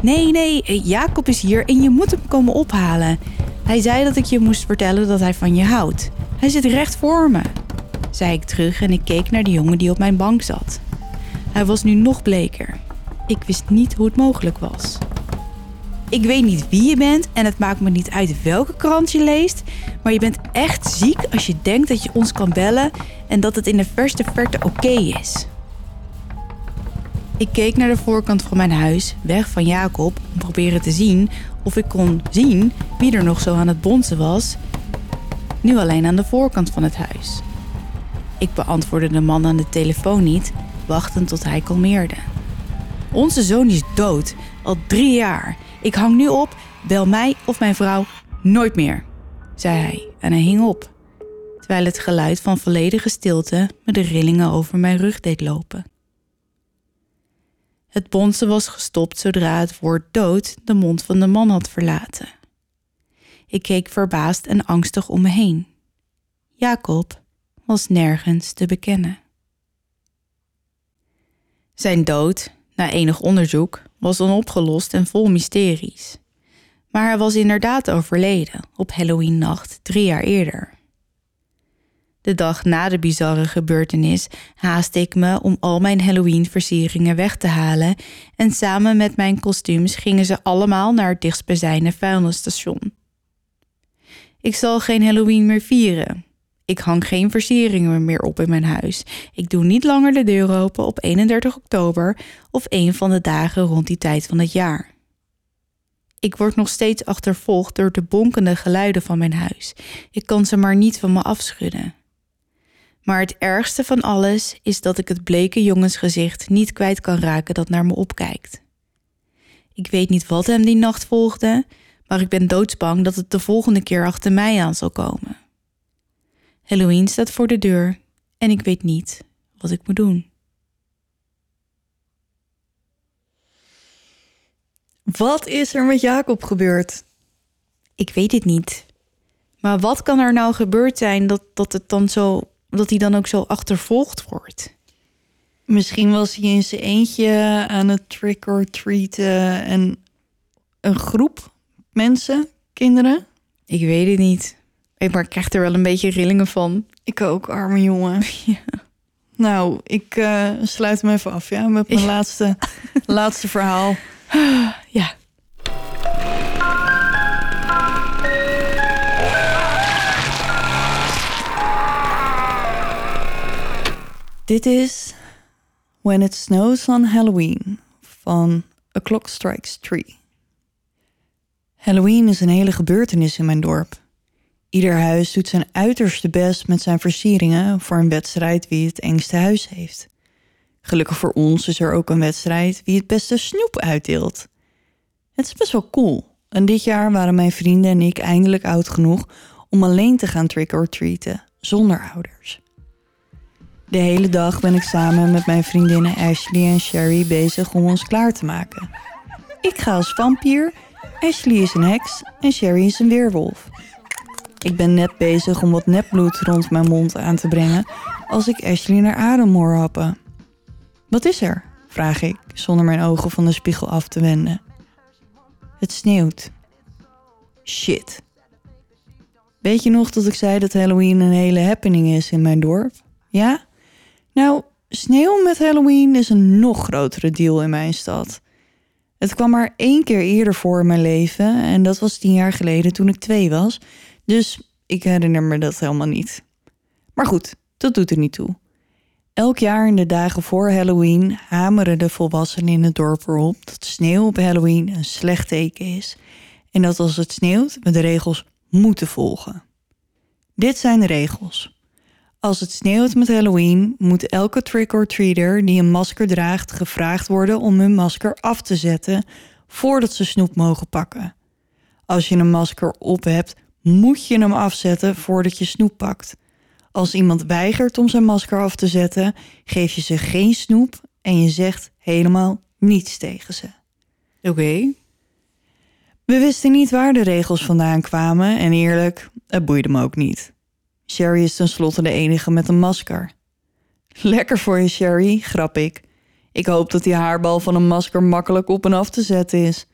Nee, nee, Jacob is hier en je moet hem komen ophalen. Hij zei dat ik je moest vertellen dat hij van je houdt. Hij zit recht voor me, zei ik terug en ik keek naar de jongen die op mijn bank zat. Hij was nu nog bleker. Ik wist niet hoe het mogelijk was. Ik weet niet wie je bent en het maakt me niet uit welke krant je leest, maar je bent echt ziek als je denkt dat je ons kan bellen en dat het in de verste verte oké is. Ik keek naar de voorkant van mijn huis, weg van Jacob, om proberen te zien of ik kon zien wie er nog zo aan het bonzen was. Nu alleen aan de voorkant van het huis. Ik beantwoordde de man aan de telefoon niet, wachtend tot hij kalmeerde. Onze zoon is dood, al drie jaar. Ik hang nu op, bel mij of mijn vrouw nooit meer, zei hij en hij hing op, terwijl het geluid van volledige stilte me de rillingen over mijn rug deed lopen. Het bonzen was gestopt zodra het woord dood de mond van de man had verlaten. Ik keek verbaasd en angstig om me heen. Jacob was nergens te bekennen. Zijn dood, na enig onderzoek, was onopgelost en vol mysteries. Maar hij was inderdaad overleden op Halloween-nacht drie jaar eerder. De dag na de bizarre gebeurtenis haastte ik me om al mijn Halloween-versieringen weg te halen en samen met mijn kostuums gingen ze allemaal naar het dichtstbijzijnde vuilnisstation. Ik zal geen Halloween meer vieren. Ik hang geen versieringen meer op in mijn huis. Ik doe niet langer de deur open op 31 oktober of een van de dagen rond die tijd van het jaar. Ik word nog steeds achtervolgd door de bonkende geluiden van mijn huis. Ik kan ze maar niet van me afschudden. Maar het ergste van alles is dat ik het bleke jongensgezicht niet kwijt kan raken dat naar me opkijkt. Ik weet niet wat hem die nacht volgde, maar ik ben doodsbang dat het de volgende keer achter mij aan zal komen. Halloween staat voor de deur en ik weet niet wat ik moet doen. Wat is er met Jacob gebeurd? Ik weet het niet. Maar wat kan er nou gebeurd zijn dat, dat het dan zo dat hij dan ook zo achtervolgd wordt. Misschien was hij in zijn eentje aan het trick-or-treaten en een groep mensen, kinderen. Ik weet het niet. Ik maar krijg er wel een beetje rillingen van. Ik ook, arme jongen. Ja. Nou, ik uh, sluit hem even af, ja, met mijn laatste, laatste verhaal. Ja. Dit is When It Snows on Halloween van A Clock Strikes Three. Halloween is een hele gebeurtenis in mijn dorp. Ieder huis doet zijn uiterste best met zijn versieringen voor een wedstrijd wie het engste huis heeft. Gelukkig voor ons is er ook een wedstrijd wie het beste snoep uitdeelt. Het is best wel cool. En dit jaar waren mijn vrienden en ik eindelijk oud genoeg om alleen te gaan trick-or-treaten, zonder ouders. De hele dag ben ik samen met mijn vriendinnen Ashley en Sherry bezig om ons klaar te maken. Ik ga als vampier, Ashley is een heks en Sherry is een weerwolf. Ik ben net bezig om wat nepbloed rond mijn mond aan te brengen als ik Ashley naar adem hoor happen. Wat is er? vraag ik, zonder mijn ogen van de spiegel af te wenden. Het sneeuwt. Shit. Weet je nog dat ik zei dat Halloween een hele happening is in mijn dorp? Ja? Nou, sneeuw met Halloween is een nog grotere deal in mijn stad. Het kwam maar één keer eerder voor in mijn leven en dat was tien jaar geleden toen ik twee was. Dus ik herinner me dat helemaal niet. Maar goed, dat doet er niet toe. Elk jaar in de dagen voor Halloween hameren de volwassenen in het dorp erop dat sneeuw op Halloween een slecht teken is en dat als het sneeuwt we de regels moeten volgen. Dit zijn de regels. Als het sneeuwt met Halloween moet elke trick-or-treater die een masker draagt gevraagd worden om hun masker af te zetten voordat ze snoep mogen pakken. Als je een masker op hebt, moet je hem afzetten voordat je snoep pakt. Als iemand weigert om zijn masker af te zetten, geef je ze geen snoep en je zegt helemaal niets tegen ze. Oké. We wisten niet waar de regels vandaan kwamen en eerlijk, het boeide me ook niet. Sherry is tenslotte de enige met een masker. Lekker voor je, Sherry, grap ik. Ik hoop dat die haarbal van een masker makkelijk op en af te zetten is.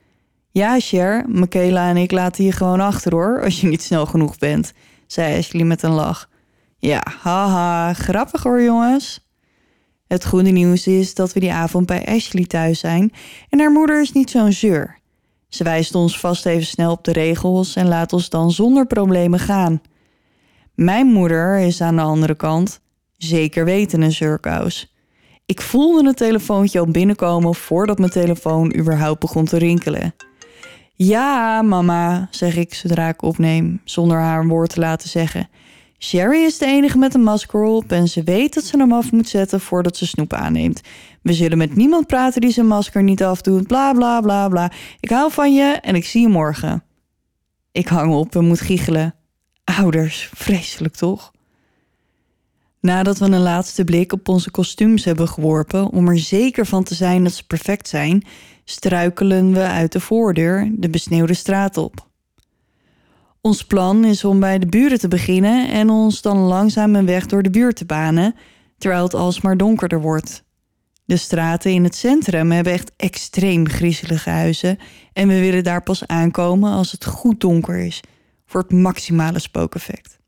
Ja, Cher, Michaela en ik laten je gewoon achter hoor, als je niet snel genoeg bent, zei Ashley met een lach. Ja, haha, grappig hoor jongens. Het goede nieuws is dat we die avond bij Ashley thuis zijn en haar moeder is niet zo'n zeur. Ze wijst ons vast even snel op de regels en laat ons dan zonder problemen gaan. Mijn moeder is aan de andere kant zeker weten een zeurkous. Ik voelde het telefoontje al binnenkomen voordat mijn telefoon überhaupt begon te rinkelen. Ja, mama, zeg ik zodra ik opneem, zonder haar een woord te laten zeggen. Sherry is de enige met een masker op en ze weet dat ze hem af moet zetten voordat ze snoep aanneemt. We zullen met niemand praten die zijn masker niet afdoet, bla bla bla bla. Ik hou van je en ik zie je morgen. Ik hang op en moet giechelen. Ouders, vreselijk toch? Nadat we een laatste blik op onze kostuums hebben geworpen om er zeker van te zijn dat ze perfect zijn, struikelen we uit de voordeur de besneeuwde straat op. Ons plan is om bij de buren te beginnen en ons dan langzaam een weg door de buurt te banen, terwijl het alsmaar donkerder wordt. De straten in het centrum hebben echt extreem griezelige huizen en we willen daar pas aankomen als het goed donker is, voor het maximale spookeffect.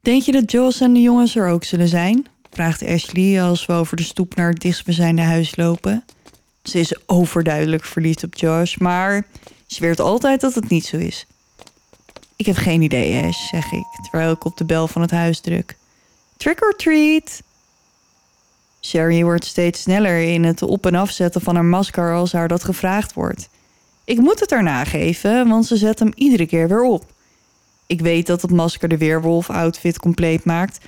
Denk je dat Joss en de jongens er ook zullen zijn? Vraagt Ashley als we over de stoep naar het dichtstbijzijnde huis lopen. Ze is overduidelijk verliefd op Josh, maar zweert altijd dat het niet zo is. Ik heb geen idee, Ash, zeg ik, terwijl ik op de bel van het huis druk. Trick or treat! Sherry wordt steeds sneller in het op- en afzetten van haar masker als haar dat gevraagd wordt. Ik moet het haar nageven, want ze zet hem iedere keer weer op. Ik weet dat het masker de weerwolf-outfit compleet maakt,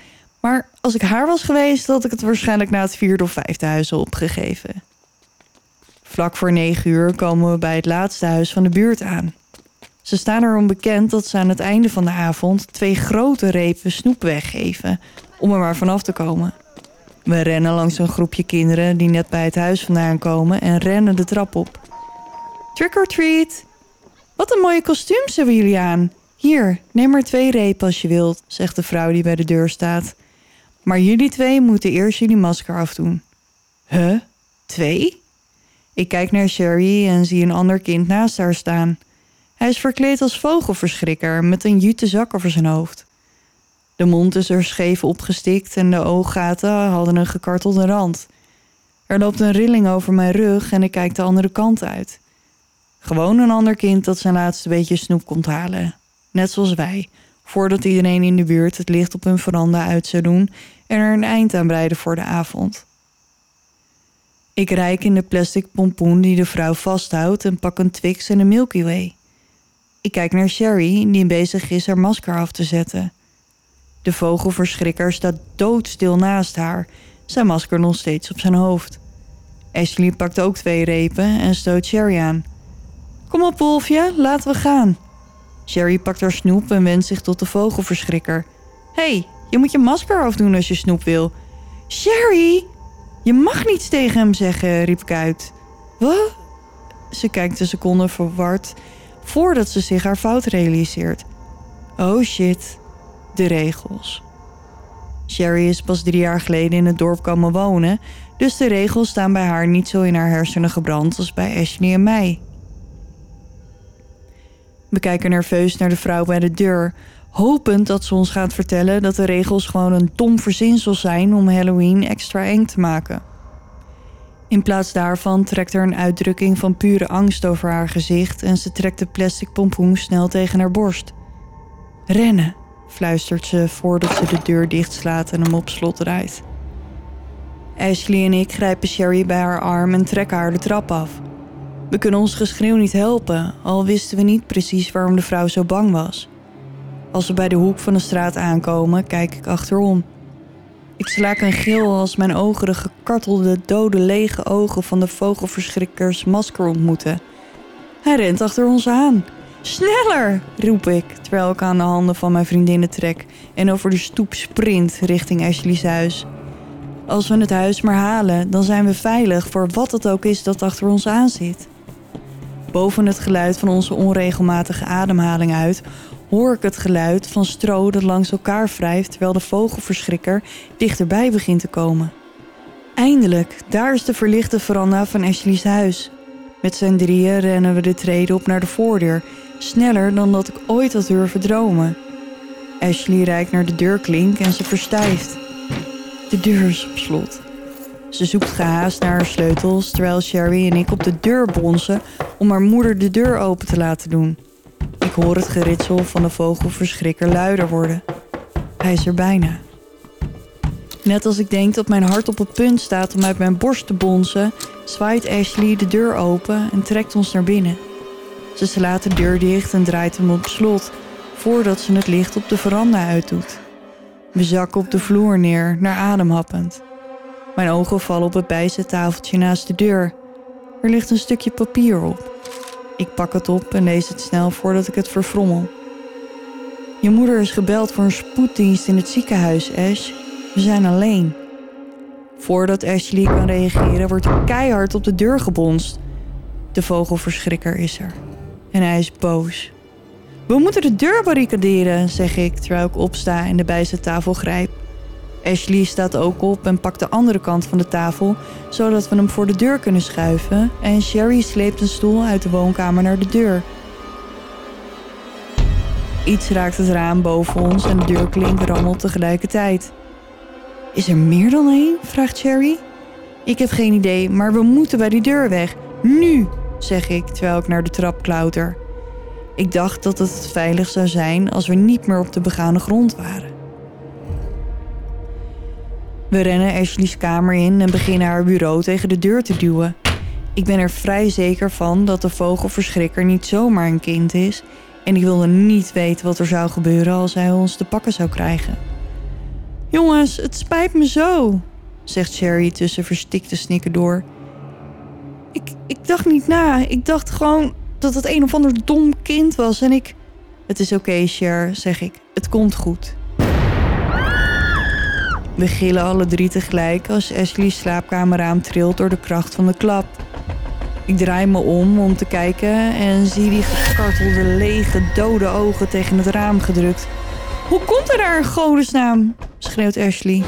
maar als ik haar was geweest, had ik het waarschijnlijk na het vierde of vijfde huis opgegeven. Vlak voor negen uur komen we bij het laatste huis van de buurt aan. Ze staan erom bekend dat ze aan het einde van de avond twee grote repen snoep weggeven om er maar vanaf te komen. We rennen langs een groepje kinderen die net bij het huis vandaan komen en rennen de trap op. Trick or treat! Wat een mooie kostuums hebben jullie aan. Hier, neem maar twee repen als je wilt, zegt de vrouw die bij de deur staat. Maar jullie twee moeten eerst jullie masker afdoen. Huh? Twee? Ik kijk naar Sherry en zie een ander kind naast haar staan. Hij is verkleed als vogelverschrikker met een jute zak over zijn hoofd. De mond is er scheef opgestikt en de ooggaten hadden een gekartelde rand. Er loopt een rilling over mijn rug en ik kijk de andere kant uit. Gewoon een ander kind dat zijn laatste beetje snoep komt halen. Net zoals wij, voordat iedereen in de buurt het licht op hun veranda uit zou doen en er een eind aan breiden voor de avond. Ik reik in de plastic pompoen die de vrouw vasthoudt en pak een Twix en een Milky Way. Ik kijk naar Sherry, die bezig is haar masker af te zetten. De vogelverschrikker staat doodstil naast haar, zijn masker nog steeds op zijn hoofd. Ashley pakt ook twee repen en stoot Sherry aan. Kom op, Wolfje, laten we gaan. Sherry pakt haar snoep en wendt zich tot de vogelverschrikker. Hé, hey, je moet je masker afdoen als je snoep wil. Sherry, je mag niets tegen hem zeggen, riep ik uit. Wat? Ze kijkt een seconde verward voordat ze zich haar fout realiseert. Oh shit, de regels. Sherry is pas drie jaar geleden in het dorp komen wonen, dus de regels staan bij haar niet zo in haar hersenen gebrand als bij Ashley en mij. We kijken nerveus naar de vrouw bij de deur, hopend dat ze ons gaat vertellen dat de regels gewoon een dom verzinsel zijn om Halloween extra eng te maken. In plaats daarvan trekt er een uitdrukking van pure angst over haar gezicht en ze trekt de plastic pompoen snel tegen haar borst. Rennen, fluistert ze voordat ze de deur dichtslaat en hem op slot draait. Ashley en ik grijpen Sherry bij haar arm en trekken haar de trap af. We kunnen ons geschreeuw niet helpen, al wisten we niet precies waarom de vrouw zo bang was. Als we bij de hoek van de straat aankomen, kijk ik achterom. Ik slaak een gil als mijn ogen de gekartelde, dode, lege ogen van de vogelverschrikkers masker ontmoeten. Hij rent achter ons aan. Sneller, roep ik, terwijl ik aan de handen van mijn vriendinnen trek en over de stoep sprint richting Ashley's huis. Als we het huis maar halen, dan zijn we veilig voor wat het ook is dat achter ons aan zit. Boven het geluid van onze onregelmatige ademhaling uit hoor ik het geluid van stro dat langs elkaar wrijft terwijl de vogelverschrikker dichterbij begint te komen. Eindelijk, daar is de verlichte veranda van Ashley's huis. Met zijn drieën rennen we de treden op naar de voordeur, sneller dan dat ik ooit had durven dromen. Ashley reikt naar de deurklink en ze verstijft. De deur is op slot. Ze zoekt gehaast naar haar sleutels terwijl Sherry en ik op de deur bonzen om haar moeder de deur open te laten doen. Ik hoor het geritsel van de vogelverschrikker luider worden. Hij is er bijna. Net als ik denk dat mijn hart op het punt staat om uit mijn borst te bonzen, zwaait Ashley de deur open en trekt ons naar binnen. Ze slaat de deur dicht en draait hem op slot voordat ze het licht op de veranda uitdoet. We zakken op de vloer neer, naar adem happend. Mijn ogen vallen op het bijzettafeltje naast de deur. Er ligt een stukje papier op. Ik pak het op en lees het snel voordat ik het verfrommel. Je moeder is gebeld voor een spoeddienst in het ziekenhuis, Ash. We zijn alleen. Voordat Ashley kan reageren, wordt keihard op de deur gebonst. De vogelverschrikker is er. En hij is boos. We moeten de deur barricaderen, zeg ik terwijl ik opsta en de bijzettafel grijp. Ashley staat ook op en pakt de andere kant van de tafel, zodat we hem voor de deur kunnen schuiven. En Sherry sleept een stoel uit de woonkamer naar de deur. Iets raakt het raam boven ons en de deurklink rammelt tegelijkertijd. Is er meer dan één? vraagt Sherry. Ik heb geen idee, maar we moeten bij die deur weg. Nu, zeg ik terwijl ik naar de trap klauter. Ik dacht dat het het veilig zou zijn als we niet meer op de begane grond waren. We rennen Ashley's kamer in en beginnen haar bureau tegen de deur te duwen. Ik ben er vrij zeker van dat de vogelverschrikker niet zomaar een kind is en ik wilde niet weten wat er zou gebeuren als hij ons te pakken zou krijgen. Jongens, het spijt me zo, zegt Sherry tussen verstikte snikken door. Ik, ik dacht niet na. Ik dacht gewoon dat het een of ander dom kind was en ik. Het is oké, Cher, zeg ik. Het komt goed. We gillen alle drie tegelijk als Ashley's slaapkamerraam trilt door de kracht van de klap. Ik draai me om om te kijken en zie die gekartelde, lege, dode ogen tegen het raam gedrukt. Hoe komt er daar in godesnaam? schreeuwt Ashley.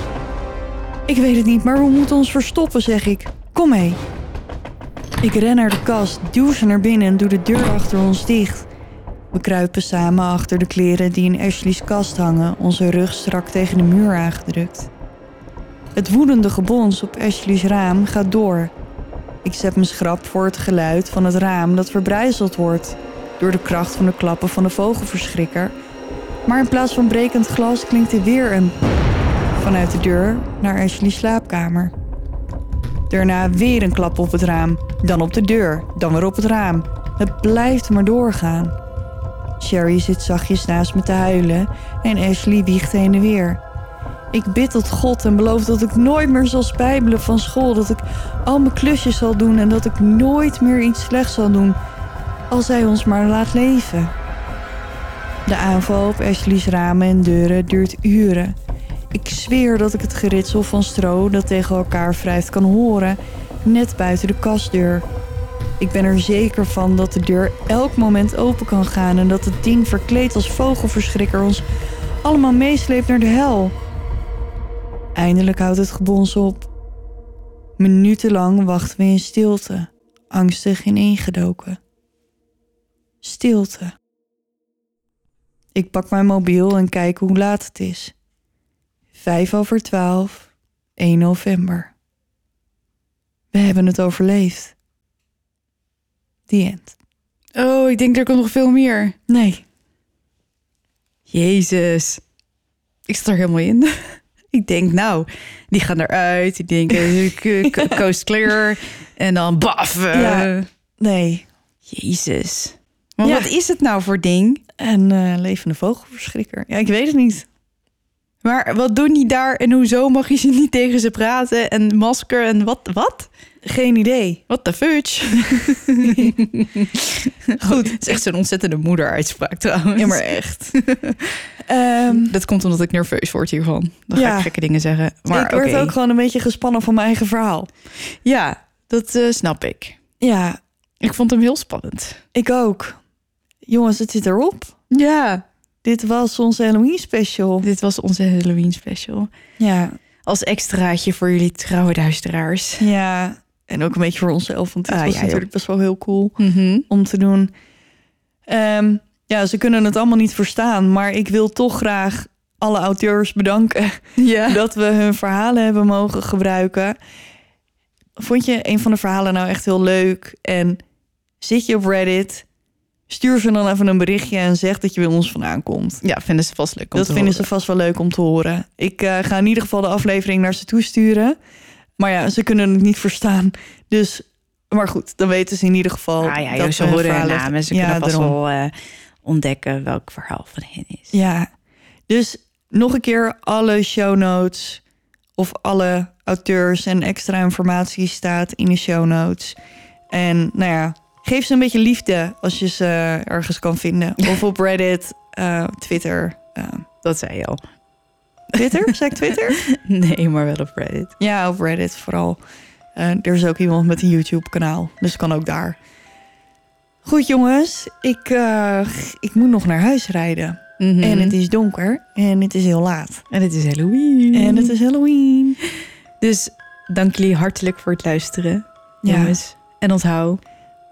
Ik weet het niet, maar we moeten ons verstoppen, zeg ik. Kom mee. Ik ren naar de kast, duw ze naar binnen en doe de deur achter ons dicht. We kruipen samen achter de kleren die in Ashley's kast hangen, onze rug strak tegen de muur aangedrukt. Het woedende gebons op Ashley's raam gaat door. Ik zet me schrap voor het geluid van het raam dat verbrijzeld wordt door de kracht van de klappen van de vogelverschrikker. Maar in plaats van brekend glas klinkt er weer een vanuit de deur naar Ashley's slaapkamer. Daarna weer een klap op het raam, dan op de deur, dan weer op het raam. Het blijft maar doorgaan. Sherry zit zachtjes naast me te huilen en Ashley wiegt heen en weer. Ik bid tot God en beloof dat ik nooit meer zal spijbelen van school. Dat ik al mijn klusjes zal doen en dat ik nooit meer iets slechts zal doen. Als hij ons maar laat leven. De aanval op Ashley's ramen en deuren duurt uren. Ik zweer dat ik het geritsel van stro dat tegen elkaar wrijft kan horen, net buiten de kastdeur. Ik ben er zeker van dat de deur elk moment open kan gaan en dat het ding verkleed als vogelverschrikker ons allemaal meesleept naar de hel. Eindelijk houdt het gebons op. Minutenlang wachten we in stilte, angstig ineengedoken. Stilte. Ik pak mijn mobiel en kijk hoe laat het is. Vijf over twaalf, 1 november. We hebben het overleefd. The end. Oh, ik denk er komt nog veel meer. Nee. Jezus. Ik sta er helemaal in. Ik denk, nou, die gaan eruit. Die denken, k- coast clear. En dan baf. eh. Ja. Nee. Jezus. Maar Ja. wat is het nou voor ding? En eh, levende vogelverschrikker. Ja, ik weet het niet. Maar wat doen die daar en hoezo mag je ze niet tegen ze praten? En masker en wat? Wat? Geen idee. What the fudge? Goed. Het is echt zo'n ontzettende moederuitspraak trouwens. Ja, maar echt. Ehm, Dat komt omdat ik nerveus word hiervan. Dan ga ik gekke dingen zeggen. Maar ik oké. ook gewoon een beetje gespannen van mijn eigen verhaal. Ja, dat eh, snap ik. Ja, Ik vond hem heel spannend. ik ook. Jongens, het zit erop. Ja, Dit was onze Halloween special. dit was onze Halloween special. Ja, Als extraatje voor jullie trouwe luisteraars. ja. En ook een beetje voor onszelf, want het Ah, was ja, natuurlijk best wel heel cool Mhm. om te doen. Ehm, ja, ze kunnen het allemaal niet verstaan, maar ik wil toch graag alle auteurs bedanken Ja. dat we hun verhalen hebben mogen gebruiken. Vond je een van de verhalen nou echt heel leuk? En zit je op Reddit? Stuur ze dan even een berichtje en zeg dat je bij ons vandaan komt. ja, vinden ze vast leuk om Dat te vinden ze vast wel leuk om te horen. Ik eh, ga in ieder geval de aflevering naar ze toesturen. Maar ja, ze kunnen het niet verstaan. Dus, maar goed, dan weten ze in ieder geval. Ah ja, dat ze horen hun namen. Ze Ja, kunnen vast daarom. wel eh, ontdekken welk verhaal van hen is. Ja, dus nog een keer alle show notes of alle auteurs en extra informatie staat in de show notes. En nou ja, geef ze een beetje liefde als je ze ergens kan vinden. Of op Reddit, eh, Twitter. eh, Dat zei je al. Twitter? Zeg ik Twitter? Nee, maar wel op Reddit. Ja, op Reddit vooral. Eh, er is ook iemand met een YouTube-kanaal, dus kan ook daar. Goed jongens, ik, eh, ik moet nog naar huis rijden. Mhm. En het is donker en het is heel laat. En het is Halloween. En het is Halloween. Dus dank jullie hartelijk voor het luisteren, Ja. jongens. En onthoud,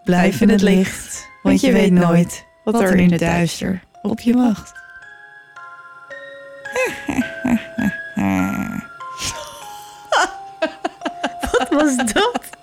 Blijf in het licht, want je weet nooit wat, er in het duister op je wacht. Wat was dat?